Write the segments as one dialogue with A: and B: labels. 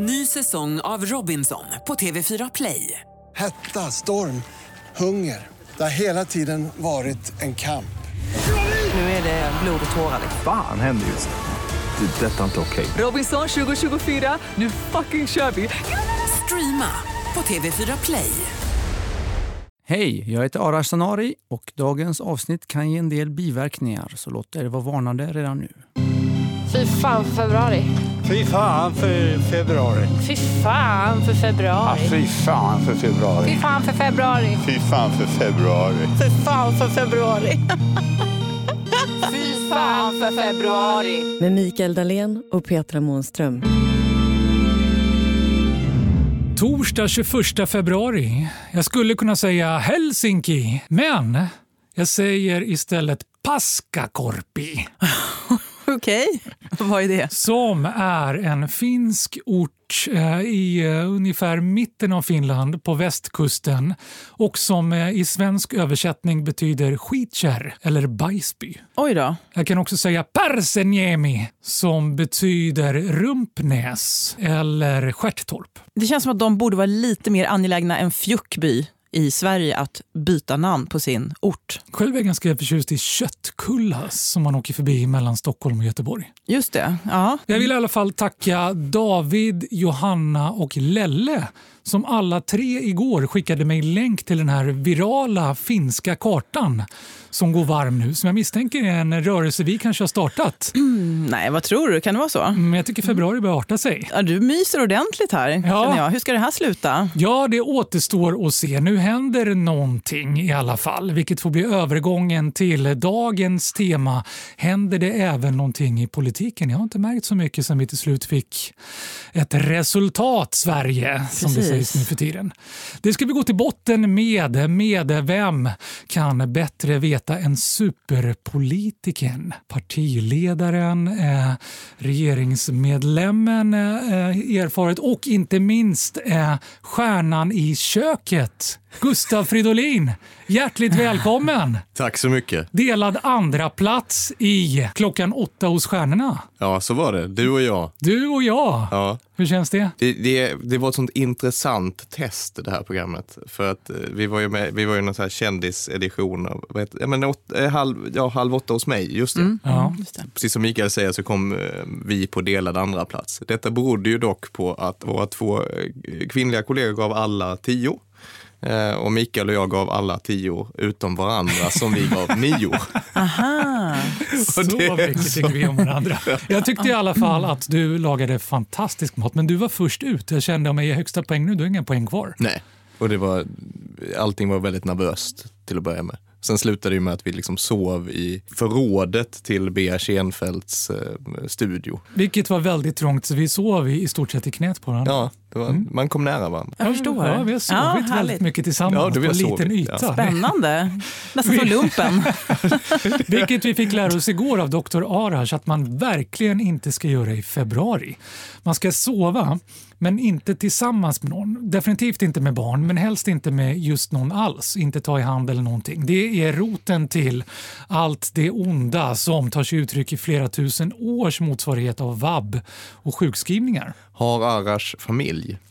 A: Ny säsong av Robinson på TV4 Play.
B: Hetta, storm, hunger. Det har hela tiden varit en kamp.
A: Nu är det blod och tårar.
C: Fan händer just nu. Det. är Detta är inte okej.
A: Robinson 2024, nu fucking kör vi! Streama på TV4 Play.
D: Hej, jag heter Arash Sanari och dagens avsnitt kan ge en del biverkningar så låt er vara varnade redan nu.
E: Fy fan för februari.
F: Fy fan för februari.
E: Fy fan för februari.
F: Fy fan för februari.
E: Fy fan för februari.
F: Fy fan för februari.
E: Fy fan för februari. Fy fan för februari.
G: med Mikael Dahlén och Petra Månström.
H: Torsdag 21 februari. Jag skulle kunna säga Helsinki, men jag säger istället Paskakorpi
I: Okej, vad är det?
H: som är en finsk ort eh, i eh, ungefär mitten av Finland på västkusten och som eh, i svensk översättning betyder skitkärr eller bajsby.
I: Oj då.
H: Jag kan också säga Perseniemi som betyder rumpnäs eller stjärttorp.
I: Det känns som att de borde vara lite mer angelägna än Fjuckby i Sverige att byta namn på sin ort.
H: Själv är jag ganska förtjust i Köttkullas som man åker förbi mellan Stockholm och Göteborg.
I: Just det. Ja.
H: Jag vill i alla fall tacka David, Johanna och Lelle som alla tre igår skickade mig länk till den här virala finska kartan som går varm nu. Som jag misstänker är en rörelse vi kanske har startat.
I: Nej, vad tror du? Kan det vara så?
H: Men jag tycker februari börjar arta sig.
I: Ja, du myser ordentligt här.
H: Ja.
I: Hur ska det här sluta?
H: Ja, det återstår att se. Nu händer någonting i alla fall, vilket får bli övergången till dagens tema. Händer det även någonting i politiken? Jag har inte märkt så mycket sen vi till slut fick ett resultat, Sverige, som det
I: Precis.
H: sägs nu för tiden. Det ska vi gå till botten med. Med vem kan bättre veta än superpolitiken? Partiledaren, eh, regeringsmedlemmen, eh, erfaret och inte minst eh, stjärnan i köket, Gustav Fridolin. Hjärtligt välkommen!
J: Tack så mycket.
H: Delad andra plats i Klockan åtta hos stjärnorna.
J: Ja, så var det. Du och jag.
H: Du och jag.
J: Ja.
H: Hur känns det?
J: Det, det, det var ett sånt intressant test det här programmet. För att eh, vi var ju med, vi var ju någon sån här kändisedition av, vad heter, men åt, eh, halv, ja, halv åtta hos mig, just det.
H: Ja.
I: Just det.
J: Precis som Mikael säger så kom eh, vi på delad andra plats. Detta berodde ju dock på att våra två kvinnliga kollegor gav alla tio. Eh, Och Mikael och jag gav alla tio utom varandra som vi gav nio.
I: Aha.
H: Så mycket tycker vi om varandra. Jag tyckte i alla fall att du lagade fantastisk mat, men du var först ut. Jag kände om jag ger högsta poäng nu, då är inga poäng kvar.
J: Nej, och det var, allting var väldigt nervöst till att börja med. Sen slutade det med att vi liksom sov i förrådet till Bea Schenfeldts eh, studio.
H: Vilket var väldigt trångt, så vi sov i, i stort sett i knät på varandra.
J: Ja, det var, man kom nära varandra.
I: Jag förstår.
H: Ja, vi har sovit
I: Ja,
H: väldigt
I: härligt.
H: mycket tillsammans
J: Ja,
H: på en liten yta.
J: ja.
I: Spännande. Nästan som lumpen.
H: Vilket vi fick lära oss igår av Dr. Arash att man verkligen inte ska göra i februari. Man ska sova, men inte tillsammans med någon. Definitivt inte med barn, men helst inte med just någon alls. Inte ta i hand eller någonting. Det är roten till allt det onda som tar sig uttryck i flera tusen års motsvarighet av vab och sjukskrivningar.
J: Har Arash familj?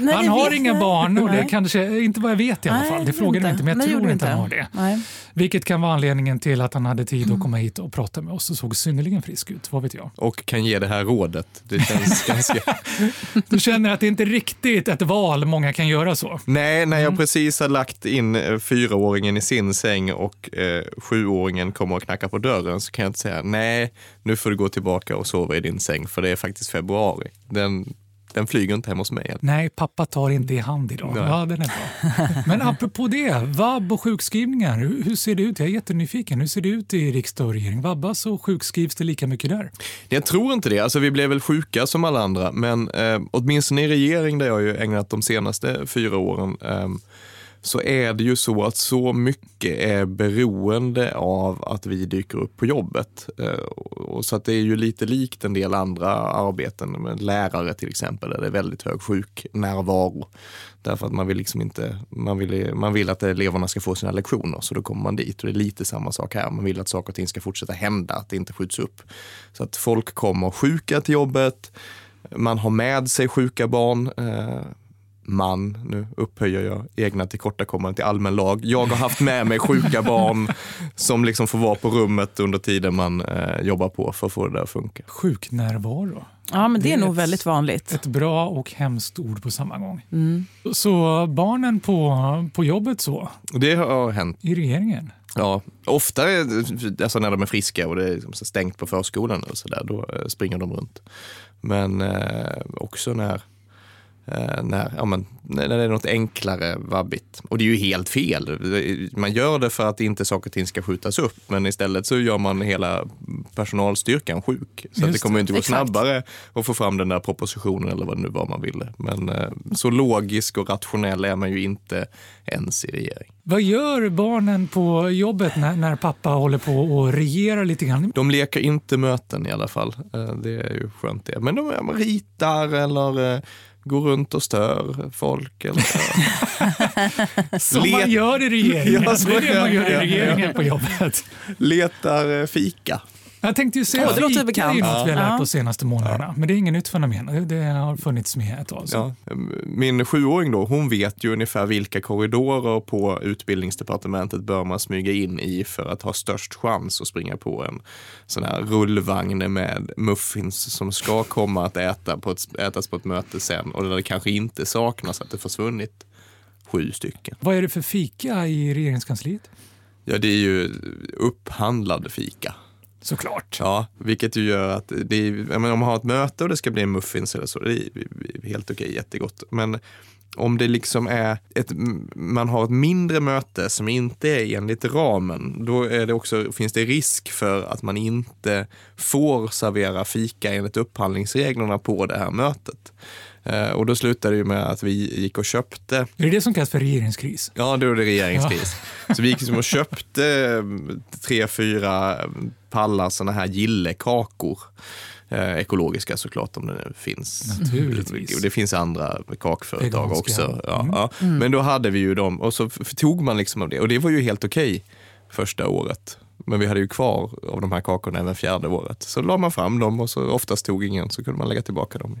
I: Nej,
H: han har inga
I: jag.
H: barn och det kanske, inte vad jag vet i alla
I: Nej,
H: fall. Det frågade
I: inte.
H: jag inte, men jag
I: Nej,
H: tror inte han har det.
I: Nej.
H: Vilket kan vara anledningen till att han hade tid
I: Mm.
H: att komma hit och prata med oss och såg synnerligen frisk ut. Vad vet jag.
J: Och kan ge det här rådet. Det känns ganska...
H: Du känner att det inte är riktigt ett val många kan göra så?
J: Nej, när jag precis har lagt in eh, fyraåringen i sin säng och eh, sjuåringen kommer och knackar på dörren så kan jag inte säga nej, nu får du gå tillbaka och sova i din säng för det är faktiskt februari. Den, den flyger inte hem hos mig.
H: Nej, pappa tar inte i hand idag.
J: Nej.
H: Ja, den är bra. Men apropå det, vabb och sjukskrivningar. Hur hur ser det ut? Jag är jättenyfiken. Hur ser det ut i riksdag och regering? Vabbas och sjukskrivs det lika mycket där?
J: Jag tror inte det. Alltså, vi blev väl sjuka som alla andra, men eh, åtminstone i regering där jag ju ägnat de senaste fyra åren eh, så är det ju så att så mycket är beroende av att vi dyker upp på jobbet. Eh, och så att det är ju lite likt en del andra arbeten, med lärare till exempel, där det är väldigt hög sjuknärvaro. Därför att man vill liksom inte, man vill, man vill att eleverna ska få sina lektioner, så då kommer man dit. Och det är lite samma sak här. Man vill att saker och ting ska fortsätta hända, att det inte skjuts upp. Så att folk kommer sjuka till jobbet. man har med sig sjuka barn. Eh, man, nu upphöjer jag egna tillkortakommanden till allmän lag. Jag har haft med mig sjuka barn som liksom får vara på rummet under tiden man eh, jobbar på för att få det där att funka.
H: Sjuknärvaro.
I: Ja, men det,
H: Det
I: är nog
H: ett-
I: väldigt vanligt.
H: Ett bra och hemskt ord på samma gång.
I: Mm.
H: Så barnen på, på jobbet så,
J: Det har hänt.
H: i regeringen?
J: Ja, ofta alltså när de är friska och det är liksom stängt på förskolan och så där, då eh, springer de runt. Men eh, också när, när, ja, men, när det är något enklare vabbigt. Och det är ju helt fel. Man gör det för att inte saker och ting ska skjutas upp, men istället så gör man hela personalstyrkan sjuk. Så att det kommer
H: det,
J: inte gå
I: exakt.
J: snabbare att få fram den där propositionen eller vad det nu var man ville. Men eh, så logisk och rationell är man ju inte ens i regering.
H: Vad gör barnen på jobbet när, när pappa håller på och regerar lite grann?
J: De leker inte möten i alla fall. Eh, Det är ju skönt det. Men de ritar eller eh, går runt och stör folk. Eller så.
H: Som
J: Let-
H: man gör i regeringen.
J: Ja,
H: det är det man gör i regeringen på jobbet.
J: Letar eh, fika.
H: Jag tänkte ju säga att
I: det låter
H: fika är
I: bekant.
H: ju något vi har lärt
I: Ja.
H: de senaste månaderna. Men det är ingen nytt fenomen. Det- Det har funnits med ett tag.
J: Ja. Min sjuåring då, hon vet ju ungefär vilka korridorer på utbildningsdepartementet bör man smyga in i för att ha störst chans att springa på en sån här rullvagn med muffins som ska komma att äta på ett, ätas på ett möte sen och där det kanske inte saknas att det försvunnit sju stycken.
H: Vad är det för fika i regeringskansliet?
J: Ja, det är ju upphandlad fika.
H: Såklart.
J: Ja, vilket ju gör att det är, menar, om man har ett möte och det ska bli en muffins eller så, det är helt okej, jättegott. Men om det liksom är ett, man har ett mindre möte som inte är enligt ramen, då är det också, finns det risk för att man inte får servera fika enligt upphandlingsreglerna på det här mötet. Eh, Och då slutade det ju med att vi gick och köpte
H: Är det det som kallas för regeringskris?
J: Ja, då är det regeringskris. Så vi gick liksom och köpte eh, tre, fyra pallar såna här gillekakor. Eh, ekologiska såklart om det nu finns.
H: Naturligtvis.
J: Det finns andra kakföretag
H: Veganska.
J: också. Ja,
H: Mm.
J: ja. Men då hade vi ju dem och så tog man liksom av det. Och det var ju helt okej första året. Men vi hade ju kvar av de här kakorna även fjärde året. Så la man fram dem och så oftast tog ingen så kunde man lägga tillbaka dem.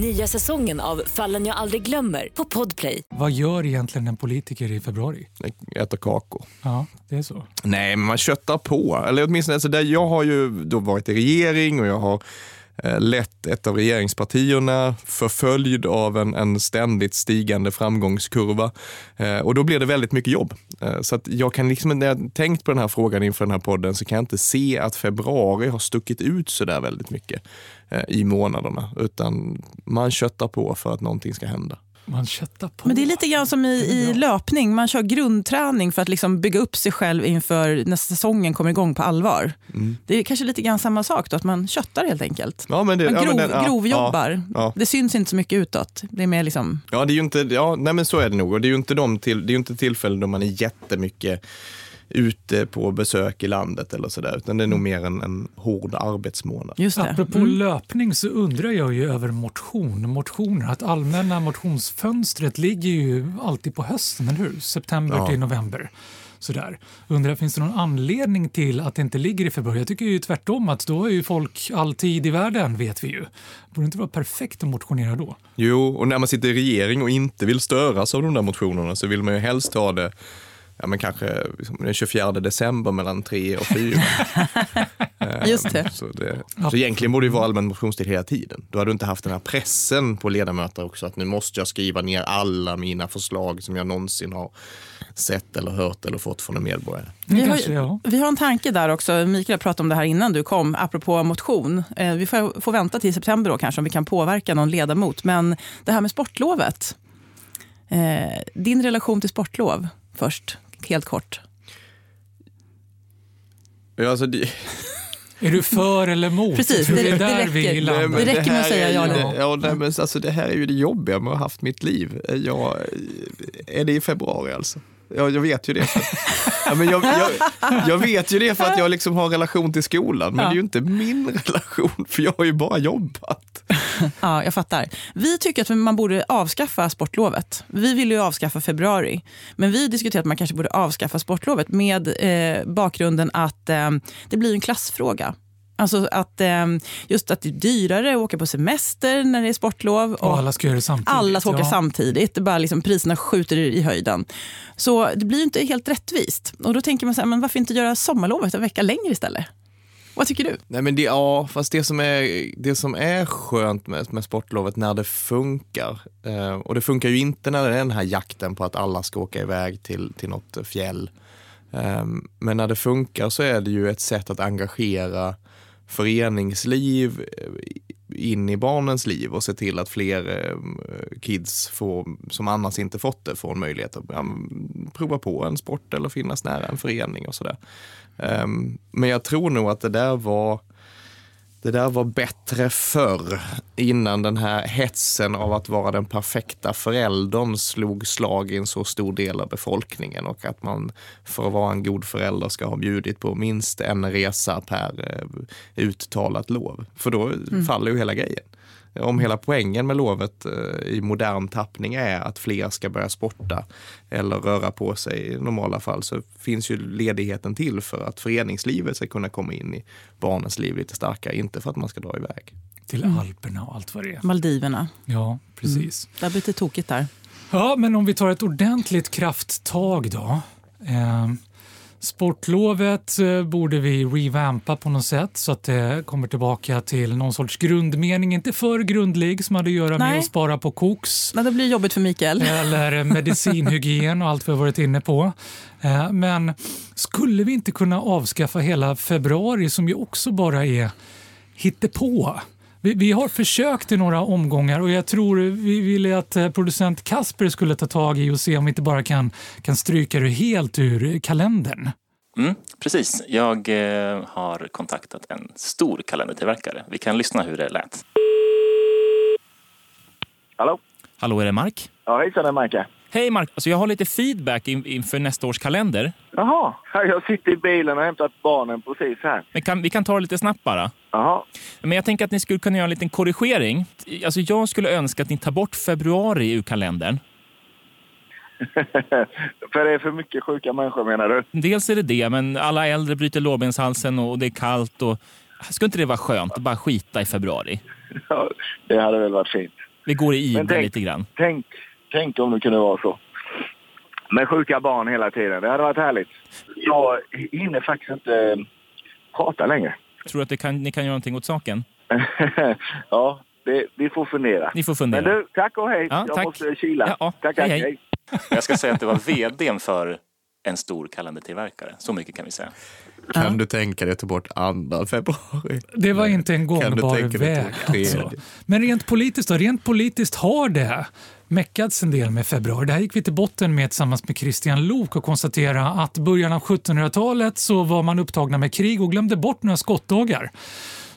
K: Nya säsongen av Fallen jag aldrig glömmer på Podplay.
H: Vad gör egentligen en politiker i februari?
J: Äter kakor.
H: Ja, det är så.
J: Nej, men man köttar på. Eller åtminstone, alltså där jag har ju då varit i regering och jag har Eh, lett ett av regeringspartierna förföljd av en, en ständigt stigande framgångskurva. Eh, och då blir det väldigt mycket jobb. Eh, så att jag kan liksom, när jag tänkt på den här frågan inför den här podden så kan jag inte se att februari har stuckit ut så där väldigt mycket eh, i månaderna. Utan man köttar på för att någonting ska hända.
H: Man köttar på.
I: Men det är lite grann som i, i löpning. Man kör grundträning för att liksom bygga upp sig själv inför när säsongen kommer igång på allvar. Det är kanske lite grann samma sak då, att man köttar helt enkelt.
J: Ja, men det,
I: man
J: ja,
I: grov,
J: men den- ja,
I: grovjobbar.
J: Ja, ja.
I: Det syns inte så mycket utåt. Det är mer liksom...
J: Ja, det är ju inte, ja, nej men så är det nog. Och det är ju inte, de till, det är inte tillfällen då man är jättemycket ute på besök i landet eller sådär, utan det är nog mer en, en hård arbetsmånad.
I: Just det.
H: Apropå
I: Mm.
H: löpning så undrar jag ju över motion. Motioner, att allmänna motionsfönstret ligger ju alltid på hösten, eller hur? September
J: Ja.
H: till november. Sådär. Undrar, finns det någon anledning till att det inte ligger i februari? Jag tycker ju tvärtom att då är ju folk all tid i världen, vet vi ju. Borde det inte vara perfekt att motionera då?
J: Jo, och när man sitter i regering och inte vill störas av de där motionerna så vill man ju helst ha det ja, men kanske liksom den 24 december mellan tre och fyra. Eh,
I: Just det.
J: Så, det, så egentligen borde det vara allmän motionstid hela tiden. Då hade du inte haft den här pressen på ledamöter också att nu måste jag skriva ner alla mina förslag som jag någonsin har sett eller hört eller fått från en medborgare.
I: Vi har, vi har en tanke där också. Mikael pratade om det här innan du kom, apropå motion. Eh, vi får, får vänta till september då kanske om vi kan påverka någon ledamot. Men det här med sportlovet. Eh, din relation till sportlov först, helt kort.
J: Ja, alltså det...
H: Är du för eller emot?
I: Precis, det-
H: är
I: det
H: där
I: räcker.
H: vi landar.
I: Det räcker med att
J: här
I: säga
J: är
I: ja
J: ju
I: eller
J: det-
I: nej.
J: Ja, nej, men alltså, det här är ju det jobbiga med att ha haft mitt liv. Jag, är det i februari alltså? Ja, jag vet ju det. För, ja, men jag, jag, jag vet ju det för att jag liksom har relation till skolan, men
I: Ja.
J: det är ju inte min relation, för jag har ju bara jobbat.
I: Ja, jag fattar. Vi tycker att man borde avskaffa sportlovet. Vi vill ju avskaffa februari. Men vi diskuterar att man kanske borde avskaffa sportlovet med eh, bakgrunden att eh, det blir en klassfråga. Alltså att eh, just att det är dyrare att åka på semester när det är sportlov.
H: Och alla ska göra det samtidigt.
I: Alla ska åka
H: ja.
I: samtidigt. Det bara liksom, priserna skjuter i höjden. Så det blir inte helt rättvist. Och då tänker man så här, men varför inte göra sommarlovet en vecka längre istället? Vad tycker du?
J: Nej men det, ja, fast det som är, det som är skönt med, med sportlovet när det funkar, eh, och det funkar ju inte när det är den här jakten på att alla ska åka iväg till, till något fjäll. Eh, men när det funkar så är det ju ett sätt att engagera föreningsliv eh, in i barnens liv och se till att fler eh, kids får, som annars inte fått det får en möjlighet att ja, prova på en sport eller finnas nära en förening och sådär. Um, men jag tror nog att det där var det där var bättre förr, innan den här hetsen av att vara den perfekta föräldern slog slag i en så stor del av befolkningen och att man för att vara en god förälder ska ha bjudit på minst en resa per eh, uttalat lov. För då
L: Mm.
J: faller ju hela grejen. Om hela poängen med lovet eh, i modern tappning är att fler ska börja sporta eller röra på sig i normala fall så finns ju ledigheten till för att föreningslivet ska kunna komma in i barnens liv lite starkare, inte för att man ska dra iväg.
H: Till
I: Mm.
H: Alperna och allt vad det är.
I: Maldiverna.
H: Ja, precis.
I: Mm. Det har blivit lite tokigt där.
H: Ja, men om vi tar ett ordentligt krafttag då. Eh, sportlovet eh, borde vi revampa på något sätt så att det kommer tillbaka till någon sorts grundmening, inte för grundlig som hade att göra med
I: Nej.
H: att spara på koks.
I: Nej, det blir jobbigt för Mikael.
H: Eller medicinhygien och allt vi har varit inne på. Eh, Men skulle vi inte kunna avskaffa hela februari som ju också bara är hittepå? Vi, vi har försökt i några omgångar och jag tror vi ville att eh, producent Kasper skulle ta tag i och se om vi inte bara kan, kan stryka det helt ur kalendern.
L: Mm, precis. Jag eh, har kontaktat en stor kalendertillverkare. Vi kan lyssna hur det lät.
M: Hallå?
L: Hallå, är det Mark?
M: Ja, hejsan, det är Marka.
L: Hej Mark! Alltså, jag har lite feedback in, inför nästa års kalender.
M: Jaha, jag sitter i bilen och har hämtat barnen precis här.
L: Men kan, vi kan ta det lite snabbt bara.
M: Jaha.
L: Men jag tänker att ni skulle kunna göra en liten korrigering. Alltså, jag skulle önska att ni tar bort februari ur kalendern.
M: För det är för mycket sjuka människor menar du?
L: Dels är det det, men alla äldre bryter lårbenshalsen och det är kallt. Och... Skulle inte det vara skönt att bara skita i februari?
M: Ja, det hade väl varit fint.
L: Vi går i ide lite grann.
M: Tänk, tänk om det kunde vara så. Med sjuka barn hela tiden. Det hade varit härligt. Jag hinner faktiskt inte prata längre.
L: Tror du att det kan, ni kan göra någonting åt saken?
M: ja, det, vi får fundera.
L: Ni får fundera.
M: Men du, tack och hej.
L: Ja,
M: jag
L: tack.
M: måste kila.
L: Ja, ja.
M: Tack, tack,
L: Hej,
M: hej.
L: hej. Jag ska säga att det var vdn för en stor kalendertillverkare. Så mycket kan vi säga.
J: Kan du tänka dig att ta bort andra februari?
H: Det var inte en gångbar väg. Alltså. Men rent politiskt då? Rent politiskt har det meckats en del med februari. Det här gick vi till botten med tillsammans med Christian Lok och konstatera att början av 1700-talet så var man upptagna med krig och glömde bort några skottdagar.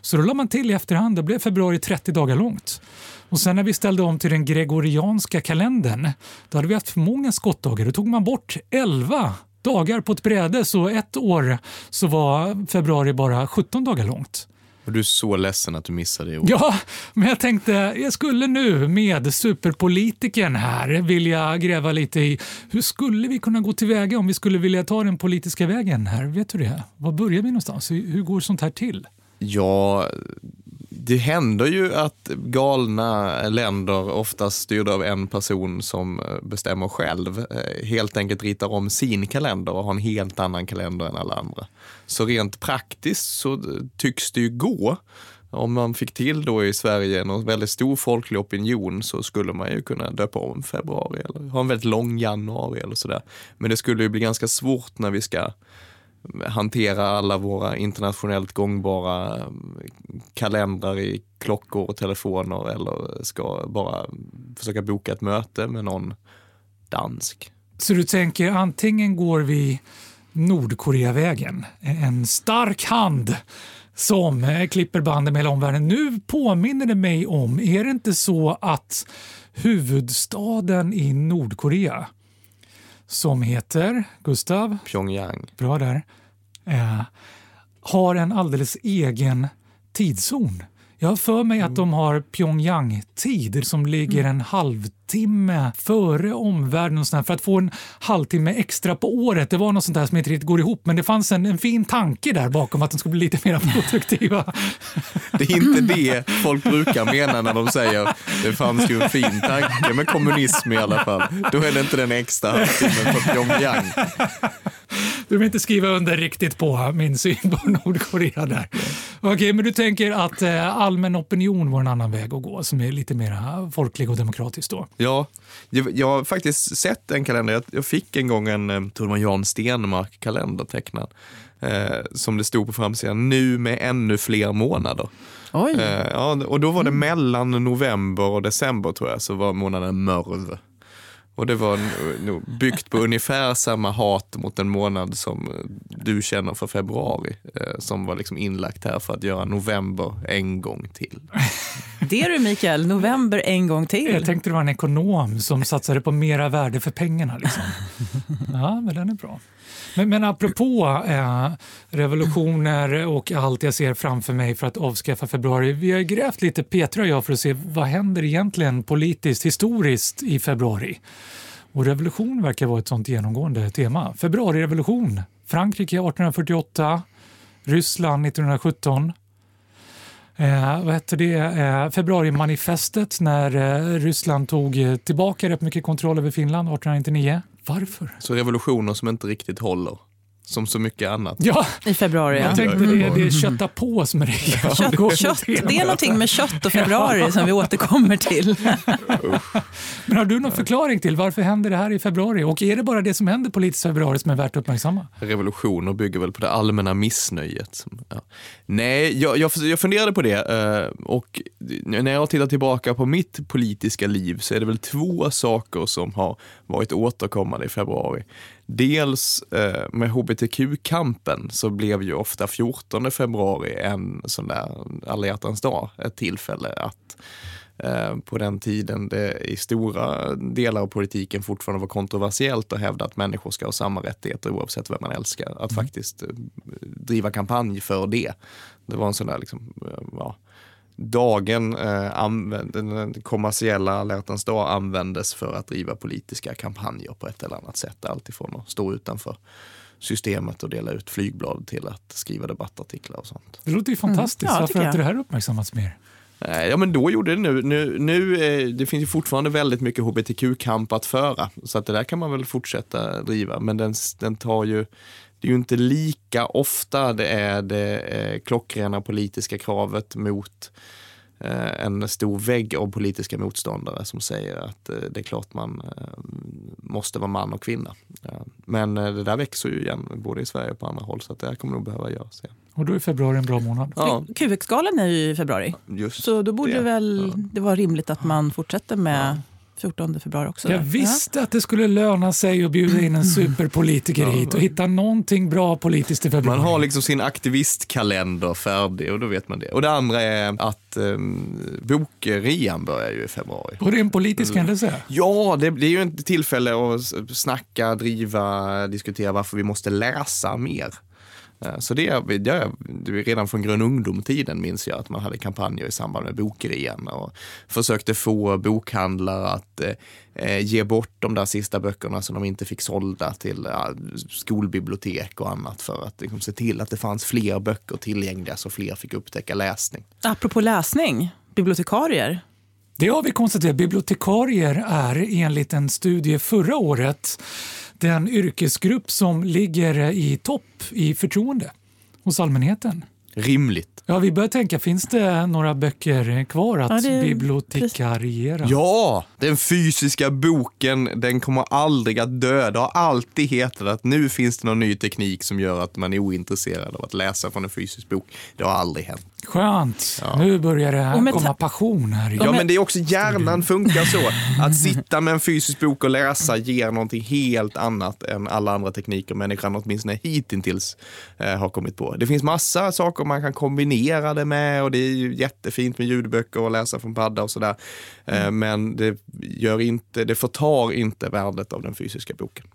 H: Så då la man till i efterhand, då blev februari 30 dagar långt. Och sen när vi ställde om till den gregorianska kalendern, då hade vi haft för många skottdagar. Då tog man bort 11 dagar på ett bräde, så ett år så var februari bara 17 dagar långt.
J: Och du är så ledsen att du missade det ordet.
H: Ja, men jag tänkte jag skulle nu med superpolitiken här vilja gräva lite i hur skulle vi kunna gå tillväga om vi skulle vilja ta den politiska vägen här? Vet du det? Var börjar vi någonstans? Hur går sånt här till?
J: Ja, det händer ju att galna länder, oftast styrda av en person som eh, bestämmer själv, eh, helt enkelt ritar om sin kalender och har en helt annan kalender än alla andra. Så rent praktiskt så eh, tycks det ju gå. Om man fick till då i Sverige en väldigt stor folklig opinion så skulle man ju kunna döpa om februari eller ha en väldigt lång januari eller sådär. Men det skulle ju bli ganska svårt när vi ska hantera alla våra internationellt gångbara mm, kalendrar i klockor och telefoner eller ska bara försöka boka ett möte med någon dansk.
H: Så du tänker antingen går vi Nordkoreavägen, en stark hand som eh, klipper banden med hela omvärlden. Nu påminner det mig om, är det inte så att huvudstaden i Nordkorea som heter, Gustav?
J: Pyongyang.
H: Bra där. Eh, har en alldeles egen tidszon. Jag har för mig att de har Pyongyang-tid som ligger en halvtimme före omvärlden och för att få en halvtimme extra på året. Det var något sånt där som inte riktigt går ihop, men det fanns en, en fin tanke där bakom att de skulle bli lite mer produktiva.
J: Det är inte det folk brukar mena när de säger det fanns ju en fin tanke med kommunism i alla fall. Då är det inte den extra halvtimmen på Pyongyang.
H: Du vill inte skriva under riktigt på min syn på Nordkorea där. Okej, men du tänker att eh, allmän opinion var en annan väg att gå som är lite mer folklig och demokratisk då?
J: Ja, jag, jag har faktiskt sett en kalender. Jag, jag fick en gång en, eh, tror var Jan Stenmark-kalender tecknad. Eh, som det stod på framsidan, nu med ännu fler månader.
I: Oj.
J: Eh, ja, och då var det mellan november och december tror jag, så var månaden mörv. Och det var nog byggt på ungefär samma hat mot en månad som eh, du känner för februari. Eh, som var liksom inlagt här för att göra november en gång till.
I: Det är du Mikael, november en gång till.
H: Jag tänkte det var en ekonom som satsade på mera värde för pengarna. Liksom. Ja, men den är bra. Men, men apropå eh, revolutioner och allt jag ser framför mig för att avskaffa februari. Vi har grävt lite, Petra och jag, för att se vad händer egentligen politiskt, historiskt i februari. Och revolution verkar vara ett sånt genomgående tema. Februarirevolution, Frankrike 1848, Ryssland 1917. Eh, vad hette det? Eh, februarimanifestet när eh, Ryssland tog tillbaka rätt mycket kontroll över Finland 1899. Varför?
J: Så revolutioner som inte riktigt håller. Som så mycket annat.
H: Ja,
I: i februari.
H: Jag tänkte det, det är kötta på som är det.
I: Kött, kött. Det är någonting med kött och februari som vi återkommer till.
H: Men har du någon förklaring till varför händer det här i februari? Och är det bara det som händer politiskt i februari som är värt att uppmärksamma?
J: Revolutioner bygger väl på det allmänna missnöjet. Ja. Nej, jag, jag, jag funderade på det eh, och när jag tittar tillbaka på mitt politiska liv så är det väl två saker som har varit återkommande i februari. Dels eh, med hbtq-kampen så blev ju ofta 14 februari en sån där alla hjärtans dag, ett tillfälle att eh, på den tiden det i stora delar av politiken fortfarande var kontroversiellt att hävda att människor ska ha samma rättigheter oavsett vem man älskar. Att mm. faktiskt eh, driva kampanj för det. Det var en sån där liksom, eh, ja, dagen, eh, den kommersiella alla dag användes för att driva politiska kampanjer på ett eller annat sätt. Alltifrån att stå utanför systemet och dela ut flygblad till att skriva debattartiklar och sånt.
H: Det låter ju fantastiskt. Mm. Ja, Varför har inte det här uppmärksammats mer?
J: Ja, men då gjorde det nu. nu, nu eh, det finns ju fortfarande väldigt mycket hbtq-kamp att föra, så att det där kan man väl fortsätta driva. Men den, den tar ju det är ju inte lika ofta det är det eh, klockrena politiska kravet mot eh, en stor vägg av politiska motståndare som säger att eh, det är klart man eh, måste vara man och kvinna. Men eh, det där växer ju igen, både i Sverige och på andra håll, så att det här kommer nog behöva göras igen.
H: Och då är februari en bra månad.
J: Ja.
I: QX-galan är ju i februari,
J: Just
I: så då borde
J: det.
I: väl
J: Ja.
I: det vara rimligt att man fortsätter med 14 februari också.
H: Jag visste att det skulle löna sig att bjuda in en superpolitiker hit och hitta någonting bra politiskt i februari.
J: Man har liksom sin aktivistkalender färdig och då vet man det. Och det andra är att um, bokrean börjar ju i februari.
H: Och det är en politisk händelse?
J: Ja, det, det är ju ett tillfälle att snacka, driva, diskutera varför vi måste läsa mer. Eh, Så det, det, är- det är redan från grön ungdomtiden minns jag att man hade kampanjer i samband med bokrean och försökte få bokhandlare att eh, eh, ge bort de där sista böckerna som de inte fick sålda till skolbibliotek och annat för att liksom, se till att det fanns fler böcker tillgängliga så fler fick upptäcka läsning.
I: Apropå läsning, bibliotekarier.
H: Det har vi konstaterat. Bibliotekarier är enligt en studie förra året den yrkesgrupp som ligger i topp i förtroende hos allmänheten.
J: Rimligt.
H: Ja, vi börjar tänka, finns det några böcker kvar att
J: Ja, det-
H: bibliotekariera?
J: Ja, den fysiska boken, den kommer aldrig att dö. Det har alltid hetat att nu finns det någon ny teknik som gör att man är ointresserad av att läsa från en fysisk bok. Det har aldrig hänt.
H: Skönt, nu börjar det
J: Och med
H: komma passion här. i-
J: Ja, men det är också hjärnan funkar så. Att sitta med en fysisk bok och läsa ger någonting helt annat än alla andra tekniker människan åtminstone hittills eh, har kommit på. Det finns massa saker man kan kombinera det med och det är ju jättefint med ljudböcker och läsa från padda och sådär. Eh, men det, gör inte, det förtar inte värdet av den fysiska boken.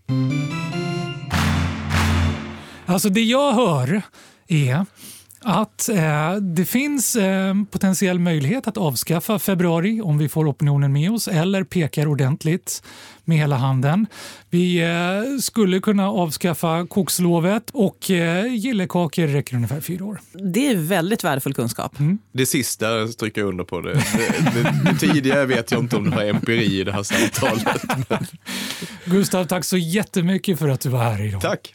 H: Alltså det jag hör är att eh, det finns eh, potentiell möjlighet att avskaffa februari om vi får opinionen med oss eller pekar ordentligt med hela handen. Vi eh, skulle kunna avskaffa kokslovet och eh, gillekakor räcker ungefär fyra år.
I: Det är väldigt värdefull kunskap.
J: Det sista stryker jag under på. Det, det, det, det tidigare vet jag inte om det har empiri i det här samtalet. Men...
H: Gustav, tack så jättemycket för att du var här idag.
J: Tack.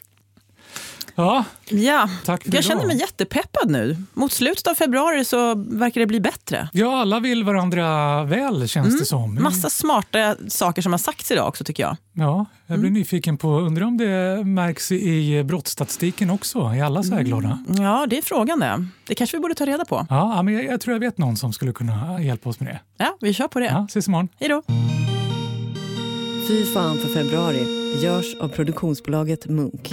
H: Ja,
I: Ja,
H: tack för
I: jag känner mig jättepeppad nu. Mot slutet av februari så verkar det bli bättre.
H: Ja, alla vill varandra väl känns det som.
I: Massa smarta saker som har sagts idag också tycker jag.
H: Ja, jag blir nyfiken på, undrar om det märks i brottsstatistiken också? Är alla så här glada?
I: Ja, det är frågan det. Det kanske vi borde ta reda på.
H: Ja, ja, men jag, jag tror jag vet någon som skulle kunna hjälpa oss med det.
I: Ja, vi kör på det.
H: Ja, ses imorgon.
I: Hej då.
G: Fy fan för februari görs av produktionsbolaget Munk.